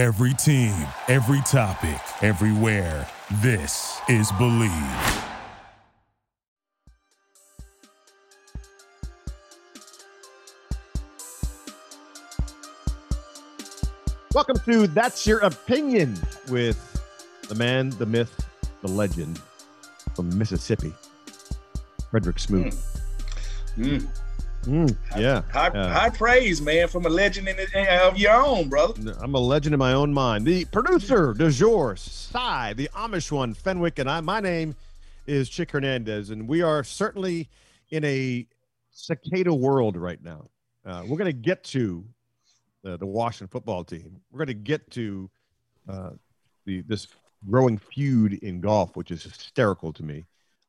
Every team, every topic, everywhere. This is Believe. Welcome to That's Your Opinion with the man, the myth, the legend from Mississippi, Frederick Smoot. Mm. Mm, yeah. High, uh, high praise, man, from a legend in, in, of your own, brother. I'm a legend in my own mind. The producer de jour, Cy, the Amish one, Fenwick, and I. My name is Chick Hernandez, and we are certainly in a cicada world right now. Uh, we're going to get to the, the Washington football team. We're going to get to uh, the this growing feud in golf, which is hysterical to me.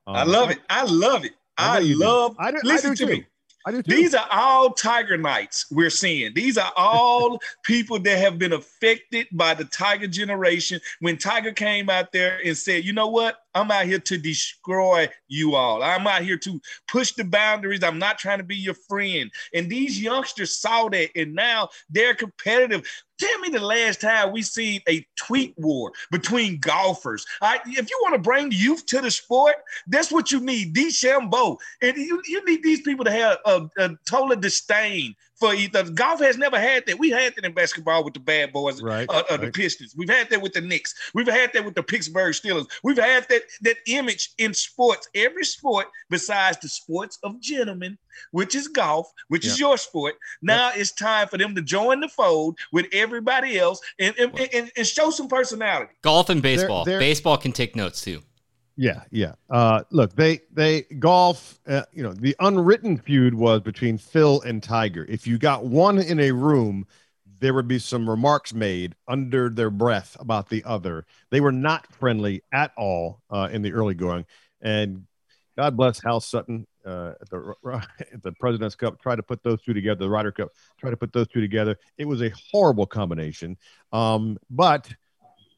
Um, I love it. I love it. I, I love. I do, listen I do to too. me. I do too. These are all Tiger Knights we're seeing. These are all people that have been affected by the Tiger generation. When Tiger came out there and said, you know what? I'm out here to destroy you all. I'm out here to push the boundaries. I'm not trying to be your friend. And these youngsters saw that, and now they're competitive. Tell me the last time we seen a tweet war between golfers. Right? If you want to bring youth to the sport, that's what you need. DeChambeau. And you, you need these people to have a, a total disdain for either. Golf has never had that. We had that in basketball with the bad boys, right, uh, uh, right. the Pistons. We've had that with the Knicks. We've had that with the Pittsburgh Steelers. We've had that that image in sports. Every sport besides the sports of gentlemen, which is golf, which Yeah. is your sport. Now it's time for them to join the fold with everybody else and and, and, and show some personality. Golf and baseball. they're- Baseball can take notes too. Yeah, yeah. Uh, look, they they golf. Uh, you know, the unwritten feud was between Phil and Tiger. If you got one in a room, there would be some remarks made under their breath about the other. They were not friendly at all uh, in the early going. And God bless Hal Sutton uh, at the at the President's Cup. Tried to put those two together. The Ryder Cup. Tried to put those two together. It was a horrible combination. Um, but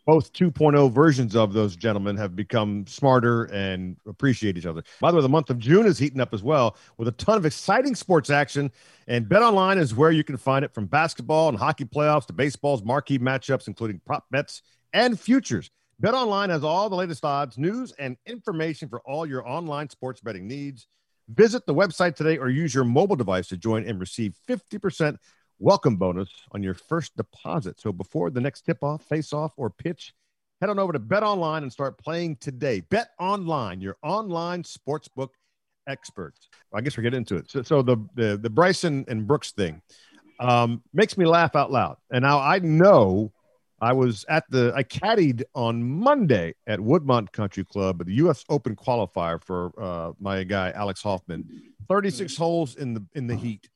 both 2.0 versions of those gentlemen have become smarter and appreciate each other. By the way, the month of June is heating up as well with a ton of exciting sports action. And Bet Online is where you can find it from basketball and hockey playoffs to baseball's marquee matchups, including prop bets and futures. Bet Online has all the latest odds, news, and information for all your online sports betting needs. Visit the website today or use your mobile device to join and receive 50% welcome bonus on your first deposit. So before the next tip off, face off, or pitch, head on over to Bet Online and start playing today. Bet Online, your online sportsbook experts. I guess we're getting into it. So, so the, the the Bryson and Brooks thing um, makes me laugh out loud. And now I know I was at the I caddied on Monday at Woodmont Country Club at the U.S. Open qualifier for uh, my guy Alex Hoffman. Thirty six holes in the in the heat.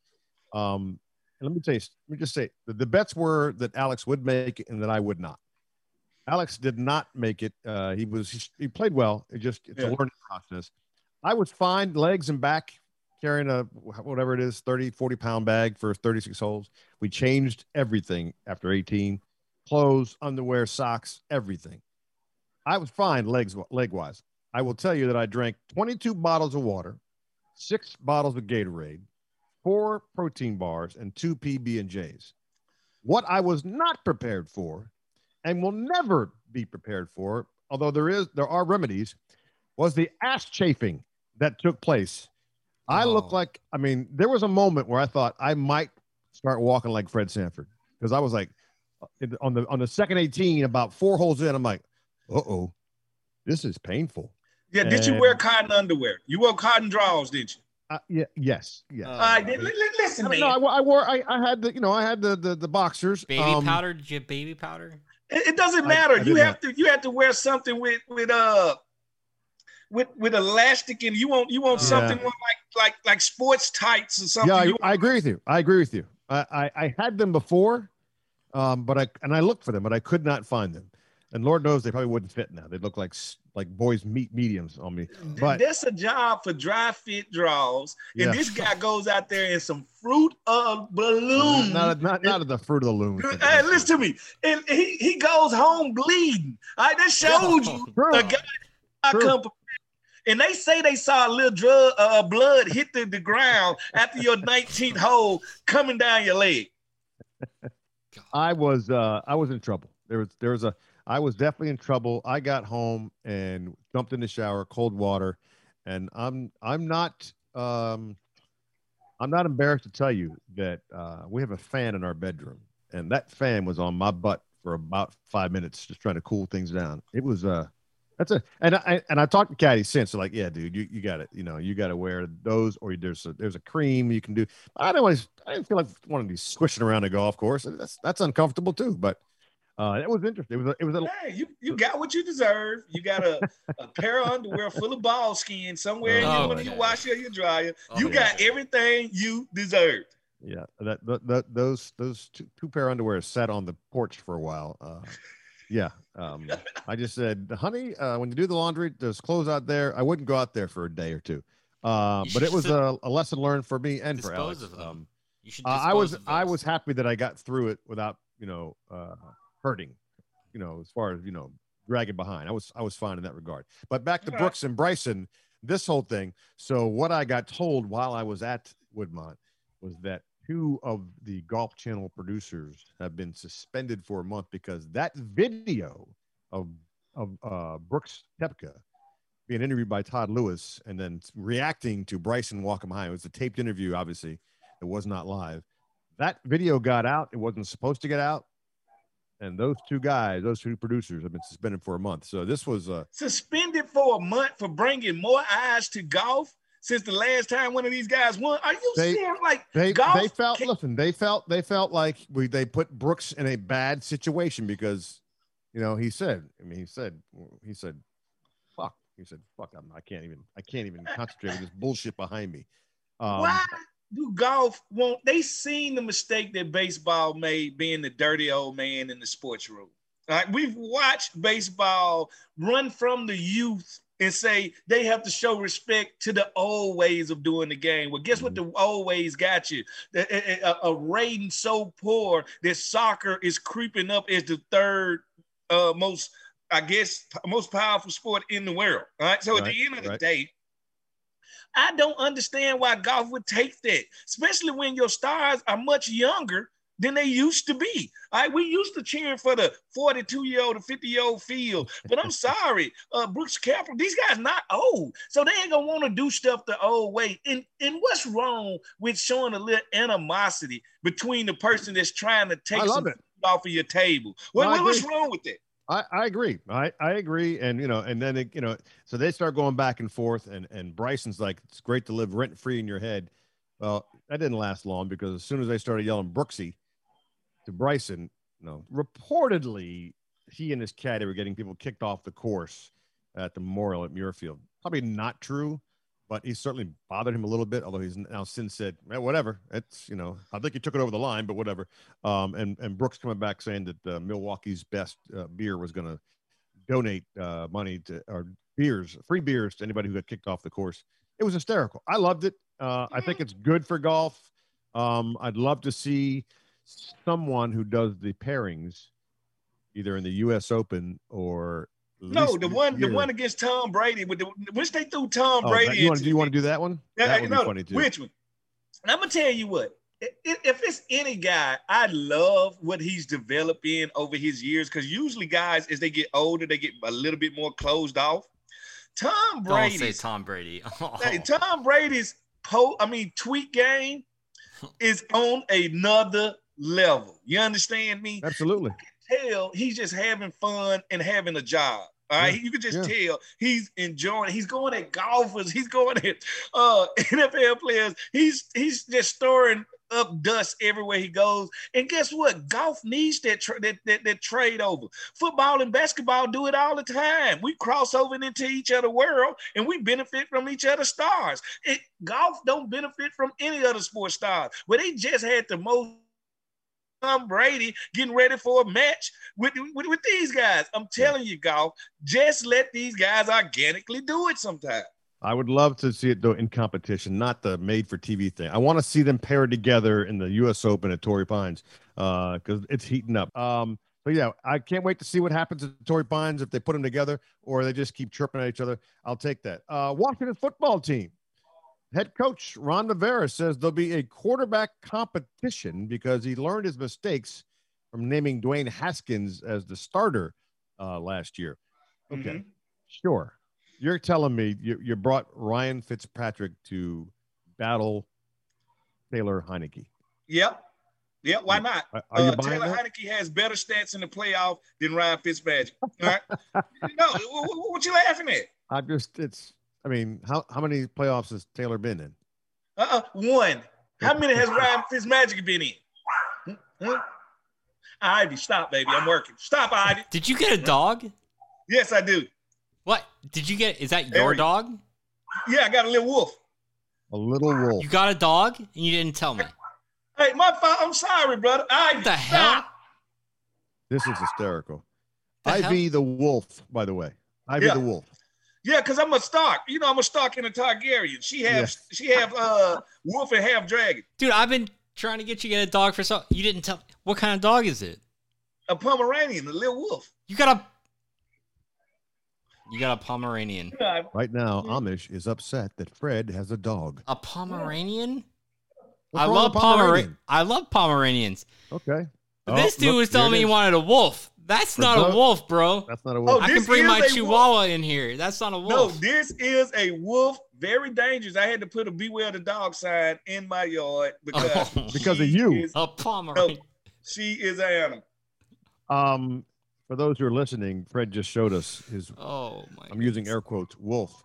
Um, and let me tell you, let me just say the, the bets were that Alex would make it and that I would not. Alex did not make it. Uh, he was he, he played well. It just it's a learning process. I was fine, legs and back, carrying a whatever it is, 30, 40 pound bag for 36 holes. We changed everything after 18 clothes, underwear, socks, everything. I was fine legs leg wise. I will tell you that I drank 22 bottles of water, six bottles of Gatorade, four protein bars, and two PB and J's. What I was not prepared for, and will never be prepared for, although there is there are remedies, was the ass chafing that took place. I look Oh. like I mean, there was a moment where I thought I might start walking like Fred Sanford because I was like on the on the second 18, about four holes in, I'm like, uh oh, this is painful. Yeah, did you wear cotton underwear? You wore cotton drawers, did you? Uh, yeah, yes, yes. Uh, All right, li- li- listen, I man. mean, no, I, wore- I wore, I, I had the, you know, I had the the, the boxers. Baby um, powder? Did you have baby powder? It, it doesn't matter. I you did have to you have to wear something with with uh with with elastic and you want you want Yeah. something with like like like sports tights or something. Yeah, I, I agree with you. I agree with you. I, I, I had them before, um, but I and I looked for them, but I could not find them. And Lord knows they probably wouldn't fit now. They look like like boys meat mediums on me. But that's a job for dry fit draws. And Yeah. this guy goes out there in some fruit of balloon. not not not the fruit of the loom. Hey, listen to me. And he, he goes home bleeding. All right, that shows you True. the guy I True. come. And they say they saw a little drug uh, blood hit the, the ground after your 19th hole coming down your leg. I was uh I was in trouble. There was there was a I was definitely in trouble. I got home and jumped in the shower, cold water, and I'm I'm not um I'm not embarrassed to tell you that uh, we have a fan in our bedroom, and that fan was on my butt for about five minutes, just trying to cool things down. It was uh that's a and I and I talked to Caddy since. So like, yeah, dude, you, you got it. You know, you got to wear those, or there's a there's a cream you can do. I don't want I didn't feel like one of these swishing around a golf course. That's that's uncomfortable too. But uh, it was interesting. It was a, it was a hey, you you got what you deserve. You got a, a pair of underwear full of ball skin somewhere oh, in when you wash your, your dryer. Oh, you got everything you deserve. Yeah, that, that, that those those two, two pair of underwear sat on the porch for a while. Uh, yeah, um, I just said, honey, uh, when you do the laundry, there's clothes out there. I wouldn't go out there for a day or two. Uh, but it was a, a, lesson learned for me and for Alex. Um, you should uh, I was I was happy that I got through it without you know uh, hurting, you know, as far as you know, dragging behind. I was I was fine in that regard. But back to Brooks and Bryson, this whole thing. So what I got told while I was at Woodmont was that two of the Golf Channel producers have been suspended for a month because that video of of uh, Brooks Koepka being interviewed by Todd Lewis and then reacting to Bryson walking behind. It was a taped interview, obviously. It was not live. That video got out. It wasn't supposed to get out. And those two guys, those two producers, have been suspended for a month. So this was uh, suspended for a month for bringing more eyes to golf since the last time one of these guys won. Are you they, serious? Like they, golf they felt can- listen, they felt they felt like we they put Brooks in a bad situation because you know he said, I mean he said he said, fuck. He said, fuck, I'm, I can't even I can't even concentrate with this bullshit behind me. Um, Why do golf won't they seen the mistake that baseball made being the dirty old man in the sports room? Right? We've watched baseball run from the youth and say they have to show respect to the old ways of doing the game. Well, guess what? The old ways got you. A, a, a rating so poor that soccer is creeping up as the third uh, most, I guess, most powerful sport in the world. All right. So right, at the end of the right. day, I don't understand why golf would take that, especially when your stars are much younger than they used to be. All right, we used to cheering for the 42 year old, the 50 year old field, but I'm sorry, uh, Brooks Koepka, these guys not old, so they ain't gonna want to do stuff the old way. And and what's wrong with showing a little animosity between the person that's trying to take some off of your table? What, no, what's wrong with that? I, I agree. I, I agree. And, you know, and then, it, you know, so they start going back and forth and, and Bryson's like, it's great to live rent free in your head. Well, that didn't last long because as soon as they started yelling Brooksy to Bryson, you know, reportedly he and his caddy were getting people kicked off the course at the memorial at Muirfield. Probably not true, but he certainly bothered him a little bit. Although he's now since said, eh, whatever. It's you know, I think he took it over the line, but whatever. Um, and and Brooks coming back saying that uh, Milwaukee's best uh, beer was going to donate uh, money to or beers, free beers to anybody who got kicked off the course. It was hysterical. I loved it. Uh, I think it's good for golf. Um, I'd love to see someone who does the pairings, either in the U.S. Open or no, the one year. the one against Tom Brady with the which they threw Tom oh, Brady. That, you, want, do you want to do that one? That would no, be funny too. Which one? And I'm gonna tell you what. If it's any guy, I love what he's developing over his years because usually guys, as they get older, they get a little bit more closed off. Tom Brady. Don't say Tom Brady. Oh. Hey, Tom Brady's po I mean tweet game is on another level. You understand me? Absolutely. Tell he's just having fun and having a job. All right, yeah, you can just yeah. tell he's enjoying. He's going at golfers. He's going at uh, NFL players. He's he's just storing up dust everywhere he goes. And guess what? Golf needs that, tra- that, that, that trade over. Football and basketball do it all the time. We cross over into each other world and we benefit from each other's stars. It, golf don't benefit from any other sports stars. Well, they just had the most Tom Brady getting ready for a match with, with, with these guys. I'm telling you, golf, just let these guys organically do it sometime. I would love to see it though in competition, not the made for TV thing. I want to see them paired together in the U.S. Open at Torrey Pines because uh, it's heating up. Um, but yeah, I can't wait to see what happens at Torrey Pines if they put them together or they just keep chirping at each other. I'll take that. Uh, Washington football team Head coach Ron Rivera says there'll be a quarterback competition because he learned his mistakes from naming Dwayne Haskins as the starter uh, last year. Okay, Mhm. sure. You're telling me you, you brought Ryan Fitzpatrick to battle Taylor Heinicke. Yep. Yep. Why not? Are, are Uh, Taylor that? Heinicke has better stats in the playoff than Ryan Fitzpatrick. All right. no, wh- wh- what you laughing at? I just it's. I mean, how how many playoffs has Taylor been in? Uh-uh. One. How many has Ryan Fitzmagic been in? Hmm? Huh? Ivy, stop, baby. I'm working. Stop, Ivy. Did you get a dog? Yes, I do. What did you get? Is that your Harry. dog? Yeah, I got a little wolf. A little wolf. You got a dog and you didn't tell me. Hey, my fault. I'm sorry, brother. Ivy, What the stop. hell? This is hysterical. The hell? Ivy the wolf, by the way. Ivy Yeah. the wolf. Yeah, because I'm a Stark. You know, I'm a Stark in a Targaryen. She have Yes. she have uh wolf and half dragon. Dude, I've been trying to get you to get a dog for so you didn't tell what kind of dog is it? A Pomeranian, a little wolf. You got a You got a Pomeranian. Right now. Amish is upset that Fred has a dog. A Pomeranian? What's I love with Pomeranian. I love Pomeranians. Okay. But Oh, this dude look, was telling me he wanted a wolf. That's For not both- a wolf, bro. That's not a Oh, wolf. I can bring my a wolf. Chihuahua in here. That's not a wolf. no, this is a wolf. Very dangerous. I had to put a beware the dog sign in my yard because Oh. Because of she you. is- a Pomeranian. she is an animal. Um, for those who are listening, Fred just showed us his. Oh my. I'm using air quotes. Wolf.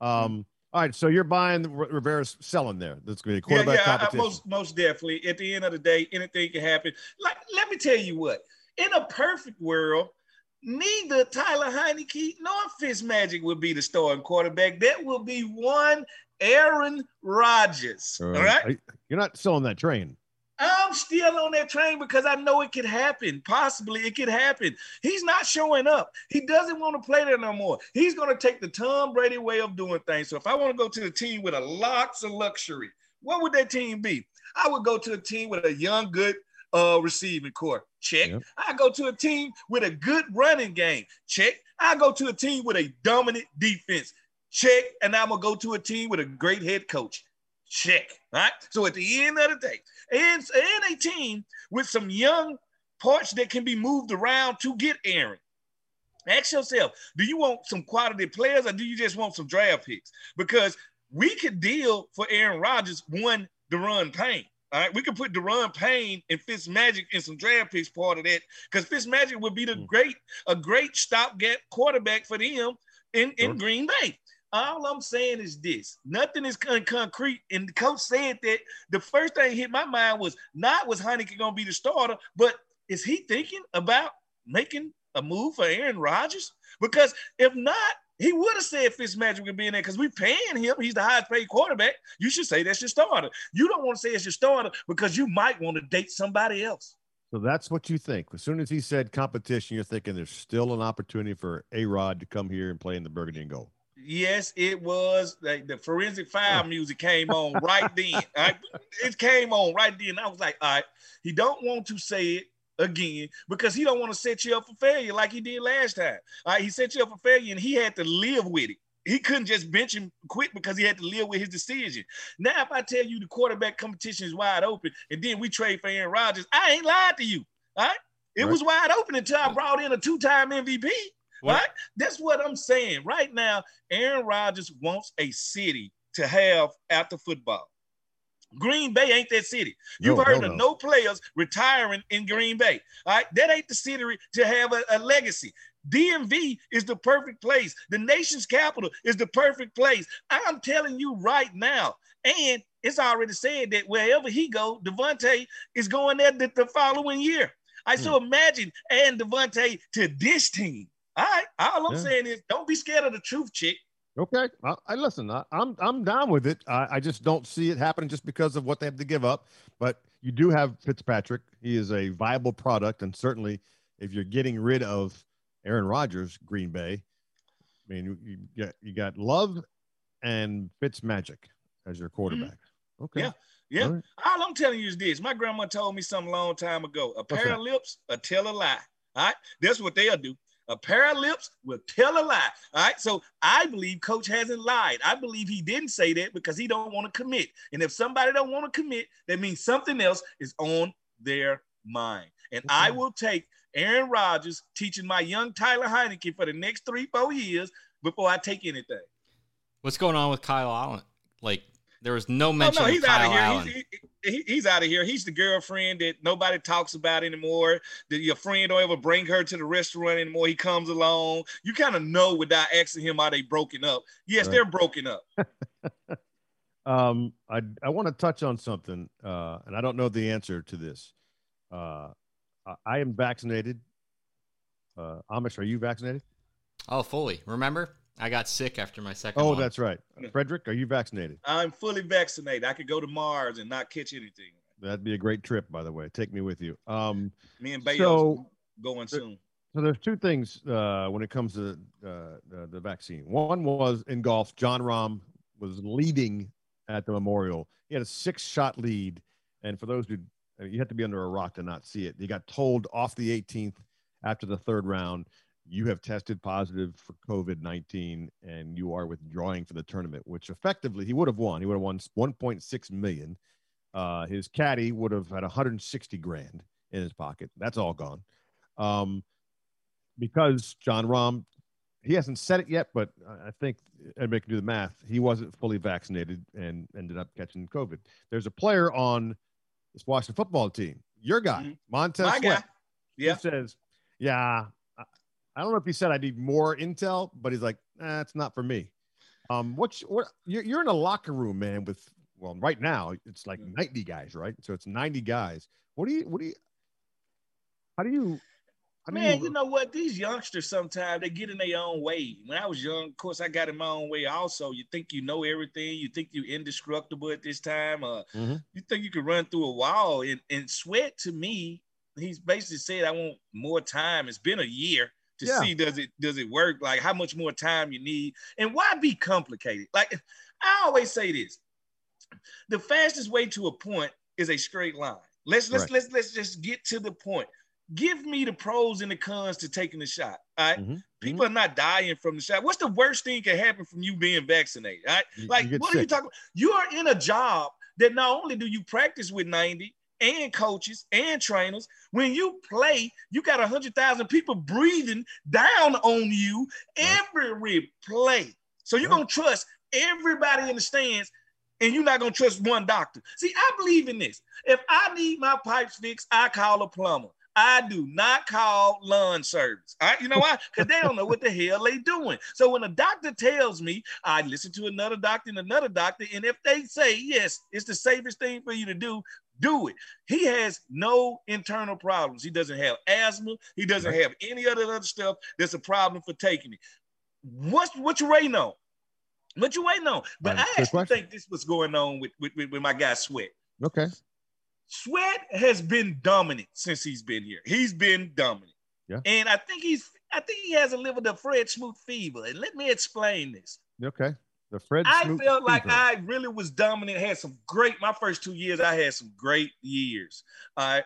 Um. All right. So you're buying Rivera's selling there. That's going to be a Yeah, quarterback yeah, I- I, most most definitely. At the end of the day, anything can happen. Like, let me tell you what. In a perfect world, neither Tyler Heinicke nor Fitzmagic would be the starting quarterback. That will be one Aaron Rodgers. Uh, all right. You're not selling that train. I'm still on that train because I know it could happen. Possibly it could happen. He's not showing up. He doesn't want to play there no more. He's going to take the Tom Brady way of doing things. So if I want to go to the team with a lots of luxury, what would that team be? I would go to a team with a young, good uh, receiving core. Check. Yep. I go to a team with a good running game. Check. I go to a team with a dominant defense. Check. And I'm gonna go to a team with a great head coach. Check. All right. So at the end of the day, and, and a team with some young parts that can be moved around to get Aaron. Ask yourself, do you want some quality players or do you just want some draft picks? Because we could deal for Aaron Rodgers, one, Da'Ron Payne. All right, we could put Da'Ron Payne and Fitz Magic in some draft picks part of that because Fitz Magic would be the Hmm. great, a great stopgap quarterback for them in, in Sure. Green Bay. All I'm saying is this: nothing is con- concrete. And the coach said that the first thing hit my mind was not was Heinicke going to be the starter, but is he thinking about making a move for Aaron Rodgers? Because if not, he would have said Fitzmagic would be in there because we're paying him. He's the highest paid quarterback. You should say that's your starter. You don't want to say it's your starter because you might want to date somebody else. So that's what you think. As soon as he said competition, you're thinking there's still an opportunity for A Rod to come here and play in the burgundy and gold. Yes, it was. Like the forensic file music came on right then. Right? It came on right then. I was like, all right, he don't want to say it again because he don't want to set you up for failure like he did last time. Right, he set you up for failure and he had to live with it. He couldn't just bench him quit because he had to live with his decision. Now, if I tell you the quarterback competition is wide open and then we trade for Aaron Rodgers, I ain't lied to you. All right. It Right. was wide open until I brought in a two-time MVP. What- Right? That's what I'm saying. Right now, Aaron Rodgers wants a city to have after football. Green Bay ain't that city. You've No, heard no, of no. no players retiring in Green Bay. All right, that ain't the city to have a, a legacy. DMV is the perfect place. The nation's capital is the perfect place. I'm telling you right now. And it's already said that wherever he go, Davante is going there the, the following year. I so Hmm. imagine adding Davante to this team. All right. All I'm Yeah. saying is don't be scared of the truth, chick. Okay, I, I listen. I, I'm I'm down with it. I, I just don't see it happening just because of what they have to give up. But you do have Fitzpatrick. He is a viable product, and certainly if you're getting rid of Aaron Rodgers, Green Bay, I mean you, you got you got Love and Fitz Magic as your mm-hmm. quarterback. Okay. Yeah. Yeah. All right. All I'm telling you is this. My grandma told me something a long time ago. A pair of lips will tell a lie. All right. That's what they'll do. A pair of lips will tell a lie. All right. So I believe coach hasn't lied. I believe he didn't say that because he don't want to commit. And if somebody don't want to commit, that means something else is on their mind. And I will take Aaron Rodgers teaching my young Tyler Heinicke for the next three, four years before I take anything. What's going on with Kyle Allen? Like there was no Oh mention no, of he's out of here. Allen. He's, he, he- he's out of here. He's the girlfriend that nobody talks about anymore. That your friend don't ever bring her to the restaurant anymore. He comes along. You kind of know without asking him are they broken up. Yes, Right. they're broken up. Um, I I want to touch on something, uh, and I don't know the answer to this. Uh, I, I am vaccinated. Uh, Amish, are you vaccinated? oh, fully. Remember, I got sick after my second. Oh, one. that's right. Frederick, are you vaccinated? I'm fully vaccinated. I could go to Mars and not catch anything. That'd be a great trip, by the way. Take me with you. Um, Me and Bayo So- going soon. so there's two things uh, when it comes to uh, the, the vaccine. One was in golf. Jon Rahm was leading at the Memorial. He had a six-shot lead, and for those who you have to be under a rock to not see it. He got told off the 18th after the third round. You have tested positive for COVID 19 and you are withdrawing for the tournament, which effectively he would have won. He would have won 1.6 million. Uh, his caddy would have had 160 grand in his pocket. That's all gone. Um, because Jon Rahm, he hasn't said it yet, but I think everybody can do the math. He wasn't fully vaccinated and ended up catching COVID. There's a player on this Washington football team, your guy, Mhm. Montez My Sweat. guy. Yeah. He says, Yeah, I- I don't know if he said I need more intel, but he's like, eh, it's not for me. Um, what's what you're, you're in a locker room, man, with well, right now it's like Mm. 90 guys, right? So it's 90 guys. What do you what do you how do you how do Man, you know what? These youngsters sometimes they get in their own way. When I was young, of course, I got in my own way. Also, you think you know everything. You think you're indestructible at this time. Uh, Mhm. You think you can run through a wall. And, and Sweat to me, he's basically said, "I want more time." It's been a year to Yeah. see does it does it work? Like how much more time you need, and why be complicated? Like I always say this: the fastest way to a point is a straight line. Let's let's Right. let's let's just get to the point. Give me the pros and the cons to taking the shot. All right? Mhm. People are not dying from the shot. What's the worst thing can happen from you being vaccinated? All right? You- Like, you what are you talking about? You are in a job that not only do you practice with 90 and coaches and trainers, when you play, you got 100,000 people breathing down on you every play. So you're going to trust everybody in the stands and you're not going to trust one doctor. See, I believe in this. If I need my pipes fixed, I call a plumber. I do not call lawn service. All right, you know why? Because they don't know what the hell they doing. So when a doctor tells me, I listen to another doctor and another doctor, and if they say yes, it's the safest thing for you to do, do it. He has no internal problems. He doesn't have asthma. He doesn't have any other other stuff that's a problem for taking it. What's what you waiting on? What you waiting on? But Right, I actually think this was going on with, with, with, with my guy Sweat. Okay. Sweat has been dominant since he's been here. He's been dominant. Yeah. And I think he's I think he has a little bit of Fred Smoot fever. And let me explain this. Okay. The Fred I Smoot felt like. I really was dominant, had some great my first two years, I had some great years. All right.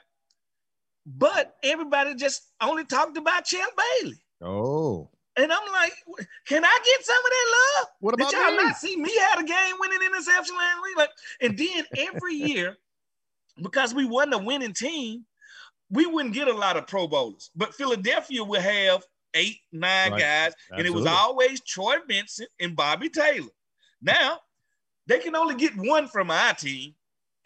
But everybody just only talked about Champ Bailey. Oh. And I'm like, can I get some of that love? What Did about y'all me? not see me had a game winning interception last week? Like, and then every year, because we wasn't a winning team, we wouldn't get a lot of Pro Bowlers. But Philadelphia would have eight, nine Right. guys, and it was always Troy Vincent and Bobby Taylor. Now they can only get one from our team,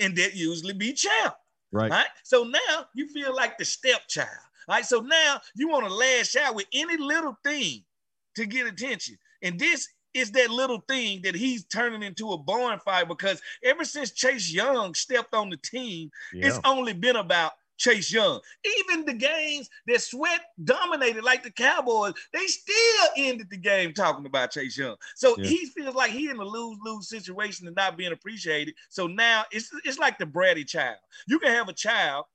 and that usually be champ. Right. Right. So now you feel like the stepchild. Right. So now you want to lash out with any little thing to get attention. And this is that little thing that he's turning into a bonfire because ever since Chase Young stepped on the team, Yeah. it's only been about Chase Young. Even the games that Sweat dominated, like the Cowboys, they still ended the game talking about Chase Young. So Yeah. he feels like he in a lose-lose situation and not being appreciated. So now it's it's like the bratty child. You can have a child,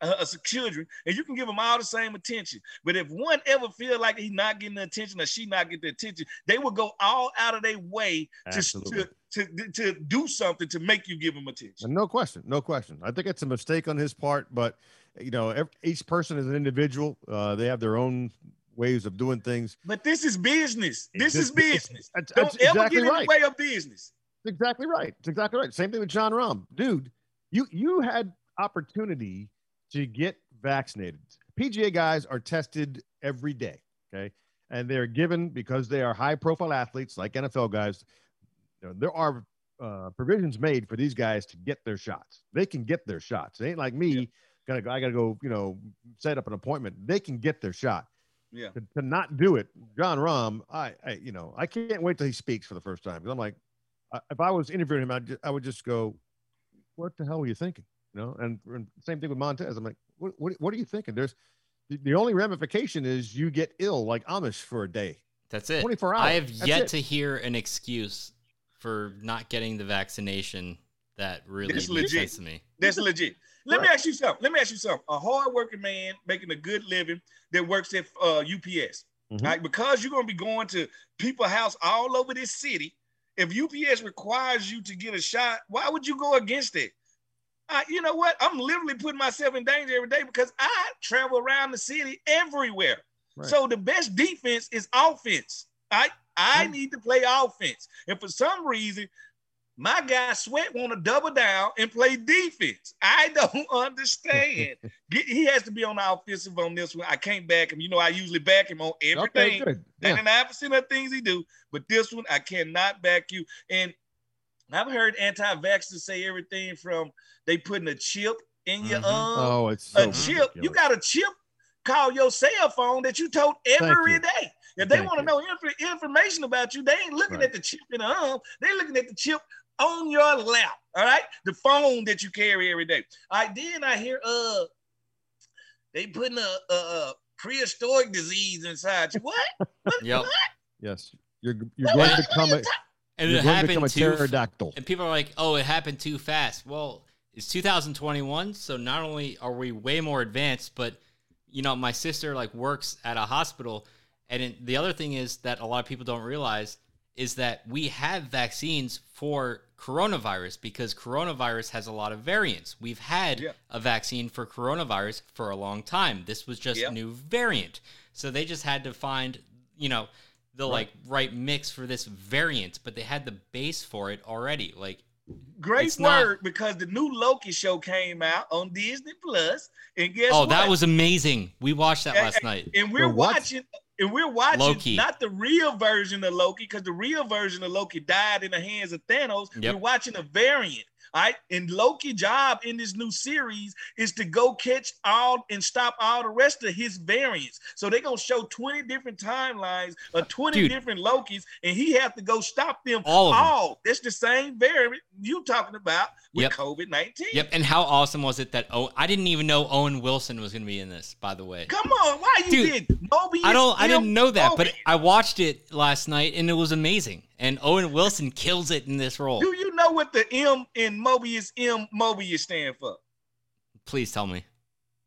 uh, children, and you can give them all the same attention. But if one ever feel like he's not getting the attention or she not getting the attention, they will go all out of their way to, Absolutely. to, to, to do something to make you give them attention. No question, no question. I think it's a mistake on his part, but you know, ev each person is an individual. Uh, they have their own ways of doing things. But this is business. This is it's- business. That's, Don't that's ever exactly get in right. the way of business. It's exactly right. It's exactly right. Same thing with Jon Rahm, dude. You you had opportunity to get vaccinated. PGA guys are tested every day. Okay. And they're given because they are high profile athletes like NFL guys. There are uh, provisions made for these guys to get their shots. They can get their shots. It ain't like me. Yeah. Gotta go, I gotta go, you know, set up an appointment. They can get their shot. Yeah. To, to not do it, Jon Rahm, I, I, you know, I can't wait till he speaks for the first time because I'm like, I- if I was interviewing him, I'd ju- I would just go, "What the hell were you thinking?" You know, and, and same thing with Montez. I'm like, "What, what, what are you thinking?" There's the, the only ramification is you get ill like Amish for a day. That's it. 24 hours. I have That's yet it. to hear an excuse for not getting the vaccination that really That's makes legit. sense to me. That's legit. Let me ask you something. Let me ask you something. A hardworking man making a good living that works at uh, UPS, Mhm. right? Because you're gonna be going to people's house all over this city. If UPS requires you to get a shot, why would you go against it? Uh, you know what? I'm literally putting myself in danger every day because I travel around the city everywhere. Right. So the best defense is offense. I I Right. need to play offense, and for some reason, my guy Sweat want to double down and play defense. I don't understand. Get- he has to be on the offensive on this one. I can't back him. You know, I usually back him on Okay, everything. good. Yeah. 99% of things he do, but this one I cannot back you. And I've heard anti-vaxxers say everything from they putting a chip in your Mhm. arm, Oh, it's a so chip. You got a chip. Call your cell phone that you told every you. day. If they want to know inf- information about you, they ain't looking Right. at the chip in the arm. They're looking at the chip on your lap. All right, the phone that you carry every day. All right, then I hear uh, they putting a, a, a prehistoric disease inside you. What? What? Yep. what? Yes, you're you're What- going what to are become you a ta- And you're it to happened a too. pterodactyl. And people are like, "Oh, it happened too fast." Well, it's 2021, so not only are we way more advanced, but you know, my sister like works at a hospital, and it, the other thing is that a lot of people don't realize is that we have vaccines for coronavirus because coronavirus has a lot of variants. We've had Yeah. a vaccine for coronavirus for a long time. This was just Yep. a new variant. So they just had to find, you know, the Right. like right mix for this variant, but they had the base for it already. Like Great work not- because the new Loki show came out on Disney Plus, and guess oh, what? Oh, what? that was amazing. We watched that Hey, last night. and we're For watching and we're watching Loki. not the real version of Loki because the real version of Loki died in the hands of Thanos. Yep. We're watching a variant. Right. And Loki' job in this new series is to go catch all and stop all the rest of his variants. So they're gonna show 20 different timelines of 20 Dude. different Lokis, and he have to go stop them All all. That's the same variant you talking about with Yep. COVID-19. Yep. And how awesome was it that oh I didn't even know Owen Wilson was gonna be in this, by the way. Come on, why you Dude, did Mobius? I don't I didn't know that, but I watched it last night and it was amazing. And Owen Wilson kills it in this role. Do you know what the M in Mobius M Mobius stand for? Please tell me.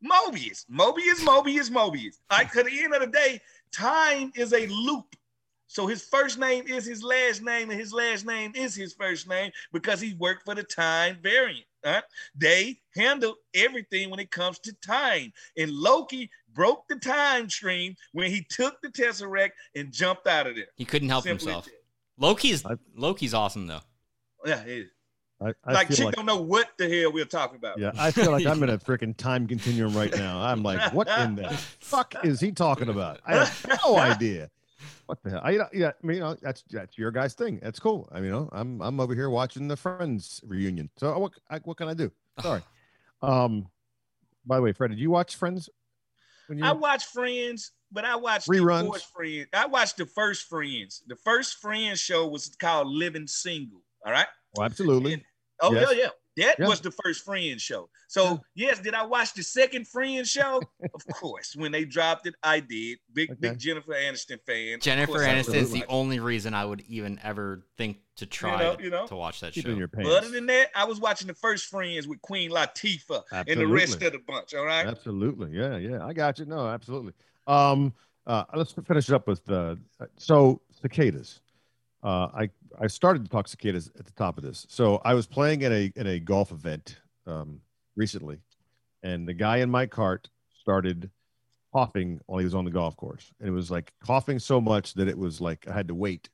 Mobius, Mobius, Mobius, Mobius. 'cause at the end of the day, time is a loop. So his first name is his last name, and his last name is his first name because he worked for the time variant. right? They handle everything when it comes to time. And Loki broke the time stream when he took the Tesseract and jumped out of there. He couldn't help Simply himself. Loki's I- Loki's awesome though. Yeah, it is. I, I like feel she like don't know what the hell we're talking about. yeah, I feel like I'm in a freaking time continuum right now. I'm like, what in the fuck is he talking about? I have no idea. What the hell? I, yeah, I mean, you know, that's that's your guys' thing. That's cool. I mean, you know, I'm I'm over here watching the Friends reunion. So what I, what can I do? Sorry. Um, by the way, Fred, did you watch Friends? When you I watch Friends, but I watched Reruns. the fourth Friends. I watched the first Friends. The first Friends show was called Living Single. All right. oh, absolutely. And- oh Yes. yeah, yeah. That Yeah. was the first Friends show. So yes, did I watch the second Friends show? of course. When they dropped it, I did. Big Okay. big Jennifer Aniston fan. Jennifer Aniston is the only reason I would even ever think to try know- you know. to watch that show. in your pants. But other than that, I was watching the first Friends with Queen Latifah and the rest of the bunch. All right. Absolutely. Yeah, yeah. I got you. No, absolutely. Um, uh, let's finish it up with uh, so cicadas. Uh, I I started to talk cicadas at the top of this. So I was playing in a in a golf event um, recently, and the guy in my cart started coughing while he was on the golf course, and it was like coughing so much that it was like I had to wait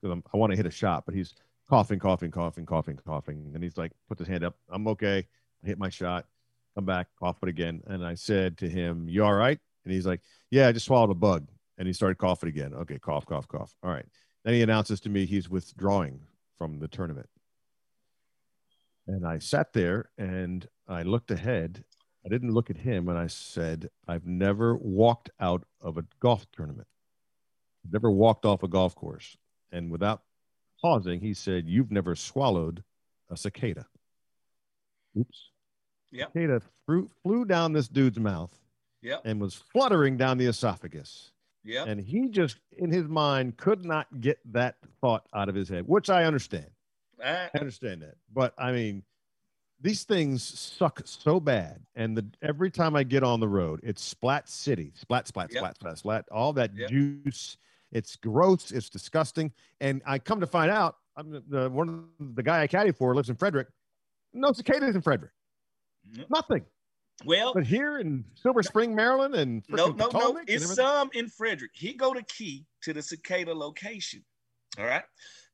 because I want to hit a shot, but he's coughing, coughing, coughing, coughing, coughing, and he's like put his hand up. I'm okay. I hit my shot. come back, coughing again. And I said to him, You all right? And he's like, Yeah, I just swallowed a bug. And he started coughing again. Okay, cough, cough, cough. All right. Then he announces to me he's withdrawing from the tournament. And I sat there and I looked ahead. I didn't look at him and I said, I've never walked out of a golf tournament. I've never walked off a golf course. And without pausing, he said, You've never swallowed a cicada. Oops. Yep. Cicada flew, flew down this dude's mouth Yep. and was fluttering down the esophagus. Yep. And he just, in his mind, could not get that thought out of his head, which I understand. I- I understand that. But I mean, these things suck so bad. And the every time I get on the road, it's splat city, splat, splat, Yep. splat, splat, splat, all that Yep. juice. It's gross. It's disgusting. And I come to find out, I'm the, one of the guy I caddy for lives in Frederick. No cicadas in Frederick. Yep. Nothing. Well, But here in Silver Spring, Maryland, and no, no, no. Potomac and It's some in Frederick. He go to Key to the cicada location. All right.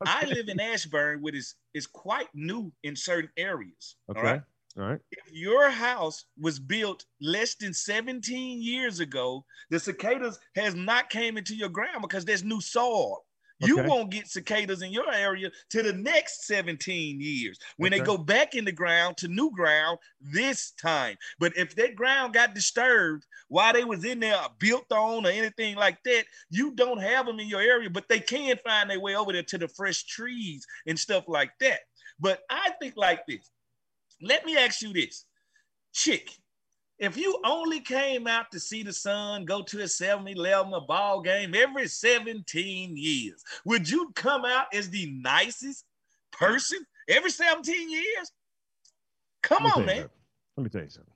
I live in Ashburn, which is is quite new in certain areas. Okay. All right. All right. If your house was built less than 17 years ago, the cicadas has not came into your ground because there's new soil. You Okay. won't get cicadas in your area to the next 17 years when they go back in the ground to new ground this time. But if that ground got disturbed while they was in there built on or anything like that, you don't have them in your area, but they can find their way over there to the fresh trees and stuff like that. But I think like this. Let me ask you this. Chick, if you only came out to see the sun, go to a 7-Eleven, a ball game every 17 years, would you come out as the nicest person every 17 years? Come on, man. Let me tell you something.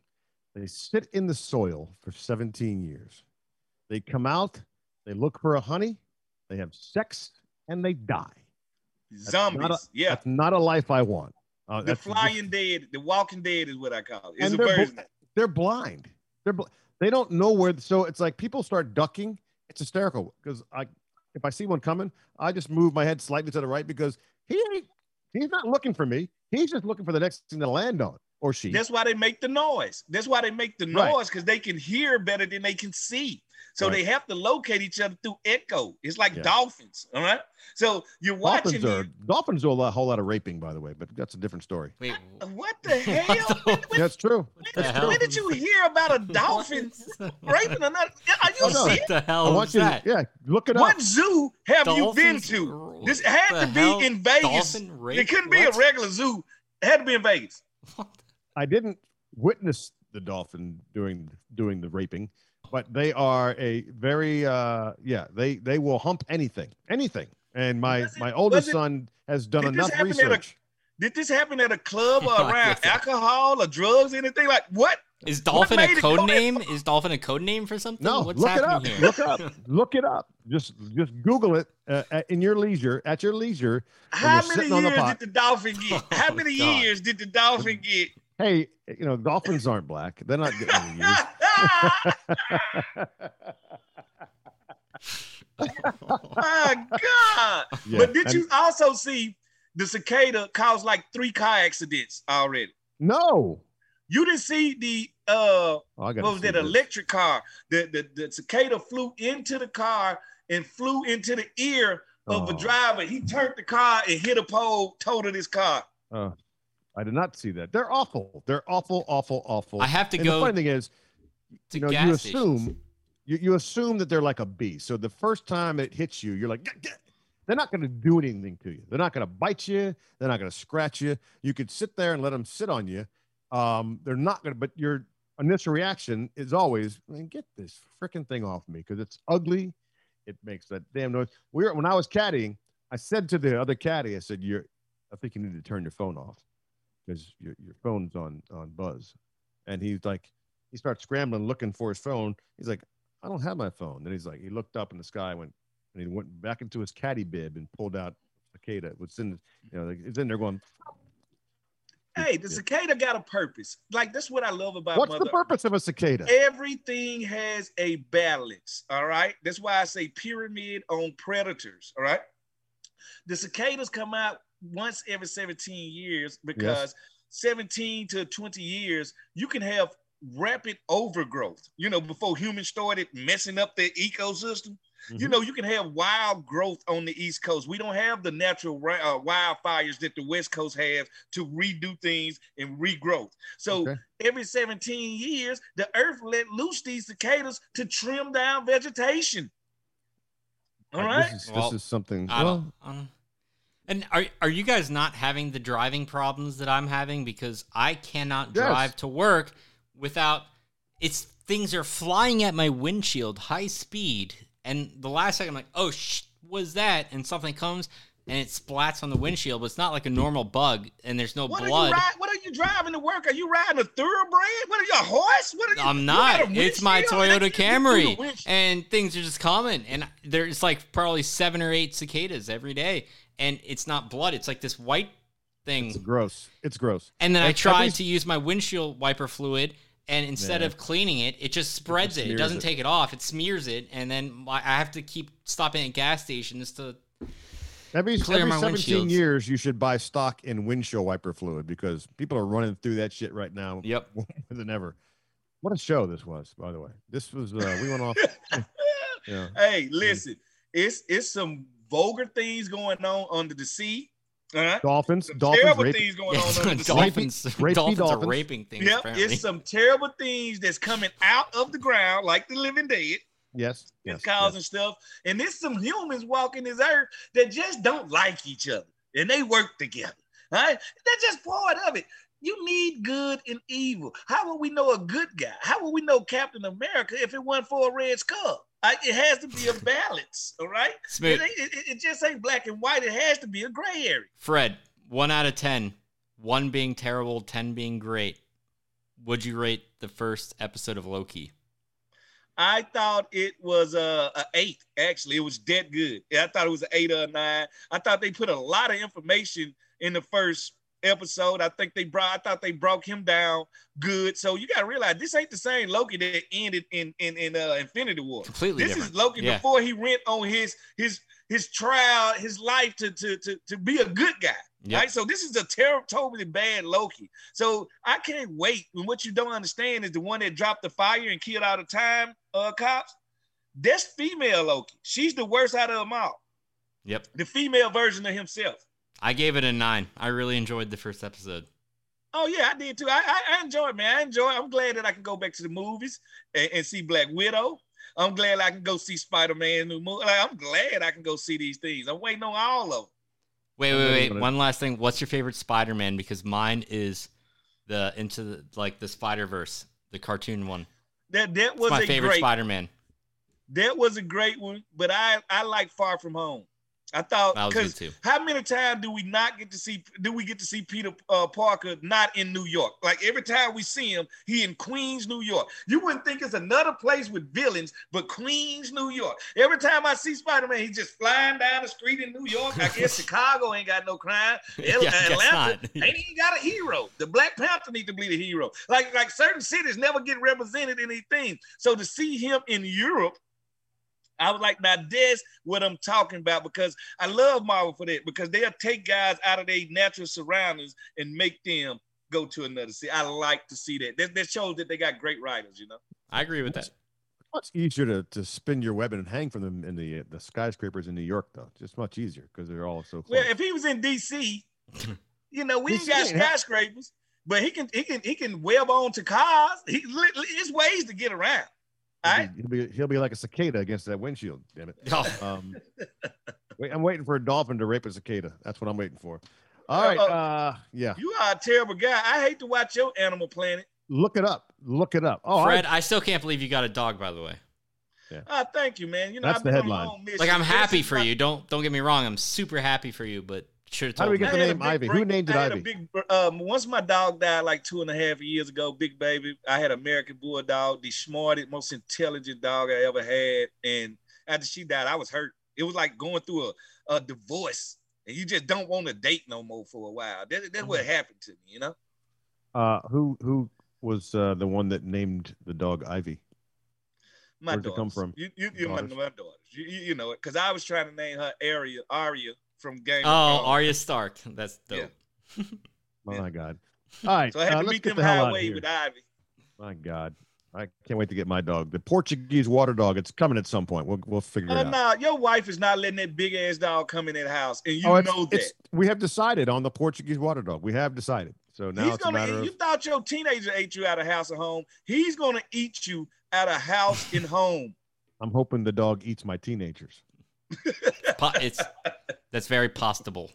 They sit in the soil for 17 years. They come out, they look for a honey, they have sex, and they die. That's Zombies. a- yeah. That's not a life I want. Uh, The flying just- dead, the walking dead is what I call it. It's a version. bl- they're blind. They're bl- they don't know where. So it's like people start ducking. It's hysterical because I, if I see one coming, I just move my head slightly to the right because he. He's not looking for me. He's just looking for the next thing to land on, or she. That's why they make the noise. That's why they make the Right. noise because they can hear better than they can see. So Right. they have to locate each other through echo. It's like Yeah. dolphins. All right. So you're watching. Dolphins are these- dolphins do a lot, whole lot of raping, by the way, but that's a different story. Wait, what the hell? When, when- That's true. the when- hell? when did you hear about a dolphin raping another? Are you Oh, no. serious? what the hell I hell want is you. To, that? yeah, look it up. What zoo have you been to? r- This had to be hell? in Vegas. It couldn't be What? a regular zoo. It had to be in Vegas. What? I didn't witness the dolphin doing doing the raping, but they are a very uh yeah they they will hump anything anything. And my it- my oldest it- son has done did this enough happen at a- research. Did this happen at a club or around alcohol or drugs, anything like what? Is dolphin a code name? Is dolphin a code name for something? No, What's look it up. here? Look up. Look it up. Just just Google it uh, at- in your leisure at your leisure. How many sitting the years did the dolphin get? How Oh, many God. years did the dolphin get? Hey, you know dolphins aren't black. They're not getting any years. My God. Yeah, but did you also see the cicada caused like three car accidents already? No. You didn't see the uh Oh, what was that this. electric car? The, the the cicada flew into the car and flew into the ear of a Oh. driver. He turned the car and hit a pole, totaled his car. Uh, I did not see that. They're awful. They're awful, awful, awful. I have to and go The funny thing is, you know, you stations. assume you, you assume that they're like a bee. So the first time it hits you, you're like, they're not going to do anything to you. They're not going to bite you. They're not going to scratch you. You could sit there and let them sit on you. Um, they're not going to. But your initial reaction is always, man, get this freaking thing off me because it's ugly. It makes that damn noise. We were, when I was caddying, I said to the other caddy, I said, "You're, I think you need to turn your phone off because your your phone's on on buzz." And he's like, he starts scrambling, looking for his phone. He's like, I don't have my phone. Then he's like, he looked up in the sky, went, and he went back into his caddy bib and pulled out a cicada. What's in, you know, like, it's in there going. Hey, the Yeah. cicada got a purpose. Like that's what I love about What's mother. the purpose of a cicada? Everything has a balance. All right. That's why I say pyramid on predators. All right. The cicadas come out once every 17 years because 17 to 20 years, you can have rapid overgrowth. You know, before humans started messing up the ecosystem, mm-hmm. you know, you can have wild growth on the East Coast. We don't have the natural uh, wildfires that the West Coast has to redo things and regrowth. So okay. every 17 years, the earth let loose these cicadas to trim down vegetation. All right. This is, well, is something. Well, and are are you guys not having the driving problems that I'm having because I cannot drive yes. to work without it's things are flying at my windshield high speed and the last second I'm like, "Oh, sh- was that?" and something comes and it splats on the windshield, but it's not like a normal bug, and there's no what blood. Are you what are you driving to work? Are you riding a thoroughbred? What are you, a horse? What are you? I'm not. It's my Toyota Camry, and things are just coming, and there's like probably seven or eight cicadas every day, and it's not blood. It's like this white thing. It's gross. It's gross. And then I tried to use my windshield wiper fluid, and instead of cleaning it, it just spreads it. It, it doesn't it. take it off. It smears it, and then I have to keep stopping at gas stations to every, clear every my 17 years. You should buy stock in windshield wiper fluid because people are running through that shit right now. Yep, more than ever. What a show this was, by the way. This was uh, we went off. yeah. Hey, listen, it's it's some vulgar things going on under the sea. Uh-huh. Dolphins, some dolphins, terrible rape. things going on. under the dolphins, rapey, dolphins, dolphins are raping things. Yep, apparently. it's some terrible things that's coming out of the ground, like the living dead. Yes, it's yes, causing yes. stuff, and there's some humans walking this earth that just don't like each other, and they work together. All right, that's just part of it. You need good and evil. How will we know a good guy? How will we know Captain America if it wasn't for a red skull? it has to be a balance, all right? It, it, it, just ain't black and white. It has to be a gray area. Fred, one out of ten, one being terrible, ten being great. Would you rate the first episode of Loki? I thought it was a, a, eight. Actually, it was dead good. I thought it was an eight or a nine. I thought they put a lot of information in the first episode. I think they brought. I thought they broke him down good. So you got to realize this ain't the same Loki that ended in in in uh, Infinity War. Completely. This different. is Loki yeah. before he went on his his his trial, his life to to to to be a good guy. Yep. Right. So this is a terrible, totally bad Loki. So I can't wait. And what you don't understand is the one that dropped the fire and killed all the time uh cops. That's female Loki. She's the worst out of them all. Yep. The female version of himself. I gave it a nine. I really enjoyed the first episode. Oh yeah, I did too. I, I, I enjoy it, man. I enjoy it. I'm glad that I can go back to the movies and, and see Black Widow. I'm glad I can go see Spider-Man new movie. Like, I'm glad I can go see these things. I'm waiting on all of them. Wait, wait, wait. One last thing. What's your favorite Spider-Man? Because mine is the into the like the Spider-Verse, the cartoon one. That that was it's my favorite Spider-Man. That was a great one, but I I like Far From Home. I thought because how many times do we not get to see do we get to see Peter uh, Parker not in New York? Like every time we see him, he in Queens, New York. You wouldn't think it's another place with villains, but Queens, New York. Every time I see Spider Man, he's just flying down the street in New York. I guess Chicago ain't got no crime. yeah, Atlanta ain't even got a hero. The Black Panther need to be the hero. Like like certain cities never get represented in anything. So to see him in Europe I was like, now this what I'm talking about because I love Marvel for that because they'll take guys out of their natural surroundings and make them go to another city. I like to see that. That, that shows that they got great writers, you know. I agree with that. Much easier to, to spin your web and hang from them in the uh, the skyscrapers in New York, though. Just much easier because they're all so close. Well, if he was in DC, you know, we ain't got skyscrapers, but he can he can he can web on to cars. He, there's ways to get around. He'll, be, he'll be, he'll be like a cicada against that windshield. Damn it! Oh. Um, wait, I'm waiting for a dolphin to rape a cicada. That's what I'm waiting for. All right. Uh, uh, yeah. You are a terrible guy. I hate to watch your Animal Planet. Look it up. Look it up. Oh, Fred, I, I still can't believe you got a dog. By the way. Yeah. Oh, thank you, man. You know, that's the headline. Like, I'm happy for you. Don't don't get me wrong. I'm super happy for you, but should have How do we get the name Ivy? Break. Who named it I Ivy? Big, um, once my dog died like two and a half years ago, Big Baby, I had American Bulldog, the smartest, most intelligent dog I ever had. And after she died, I was hurt. It was like going through a, a divorce and you just don't want to date no more for a while. That, that's what mm-hmm. happened to me, you know? Uh, who who was uh, the one that named the dog Ivy? My Where'd it come from? You, you, you my, my daughters. You, you know it because I was trying to name her Aria, Aria from Game. Oh, Arya Stark. That's dope. Yeah. oh my God. All right. So I had uh, to let's meet them the hell out of highway with Ivy. My God. I can't wait to get my dog. The Portuguese water dog. It's coming at some point. We'll we'll figure Oh it out. no, your wife is not letting that big ass dog come in that house, and you Oh, it's- know that. it's- we have decided on the Portuguese water dog. We have decided. So now He's it's a gonna. matter You of thought your teenager ate you out of house and home. He's gonna eat you out of house and home. I'm hoping the dog eats my teenagers. Po- it's that's very possible.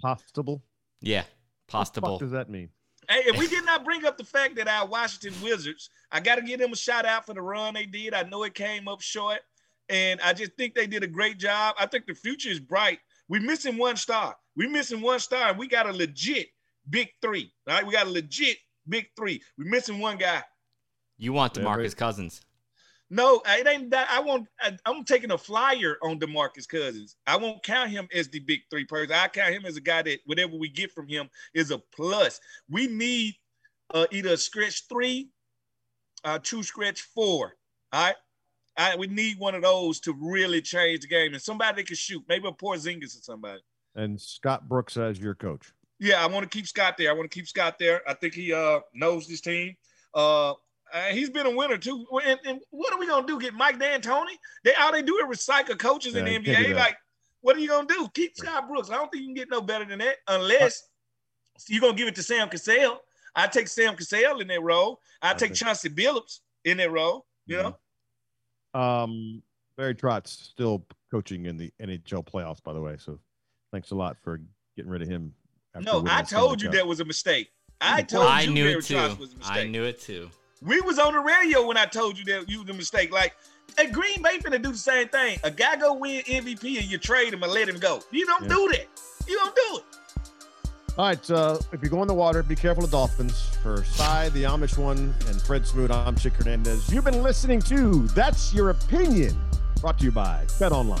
Possible? Yeah, What the possible. fuck does that mean? Hey, if we did not bring up the fact that our Washington Wizards, I got to give them a shout out for the run they did. I know it came up short, and I just think they did a great job. I think the future is bright. We're missing one star. We're missing one star, and we got a legit big three. All right, we got a legit big three. We're missing one guy. You want Yeah, DeMarcus right. Cousins. No, it ain't that. I want. I, I'm taking a flyer on Demarcus Cousins. I won't count him as the big three person. I count him as a guy that whatever we get from him is a plus. We need uh, either a stretch three, uh, two stretch four. All right. I, we need one of those to really change the game and somebody that can shoot, maybe a Porzingis or somebody. And Scott Brooks as your coach. Yeah, I want to keep Scott there. I want to keep Scott there. I think he uh knows this team. Uh, uh, he's been a winner too. And, and what are we gonna do? Get Mike D'Antoni? They all they do is recycle coaches in the you can't do NBA. Like, what are you gonna do? Keep Scott Brooks. I don't think you can get no better than that unless you're gonna give it to Sam Cassell. I take Sam Cassell in that role. I take Okay. Chauncey Billups in that role. You know, Um, Barry Trotz still coaching in the NHL playoffs, by the way. So thanks a lot for getting rid of him. after no, I told you that was a mistake. I told I you knew Barry it too. Trotz was a mistake. I knew it too. We was on the radio when I told you that you was a mistake. Like, hey, Green Bay finna do the same thing. A guy go win MVP and you trade him and let him go. You don't Yeah. do that. You don't do it. All right. Uh, if you go in the water, be careful of dolphins. For Cy, the Amish one, and Fred Smoot, I'm Chick Hernandez. You've been listening to That's Your Opinion, brought to you by Bet Online.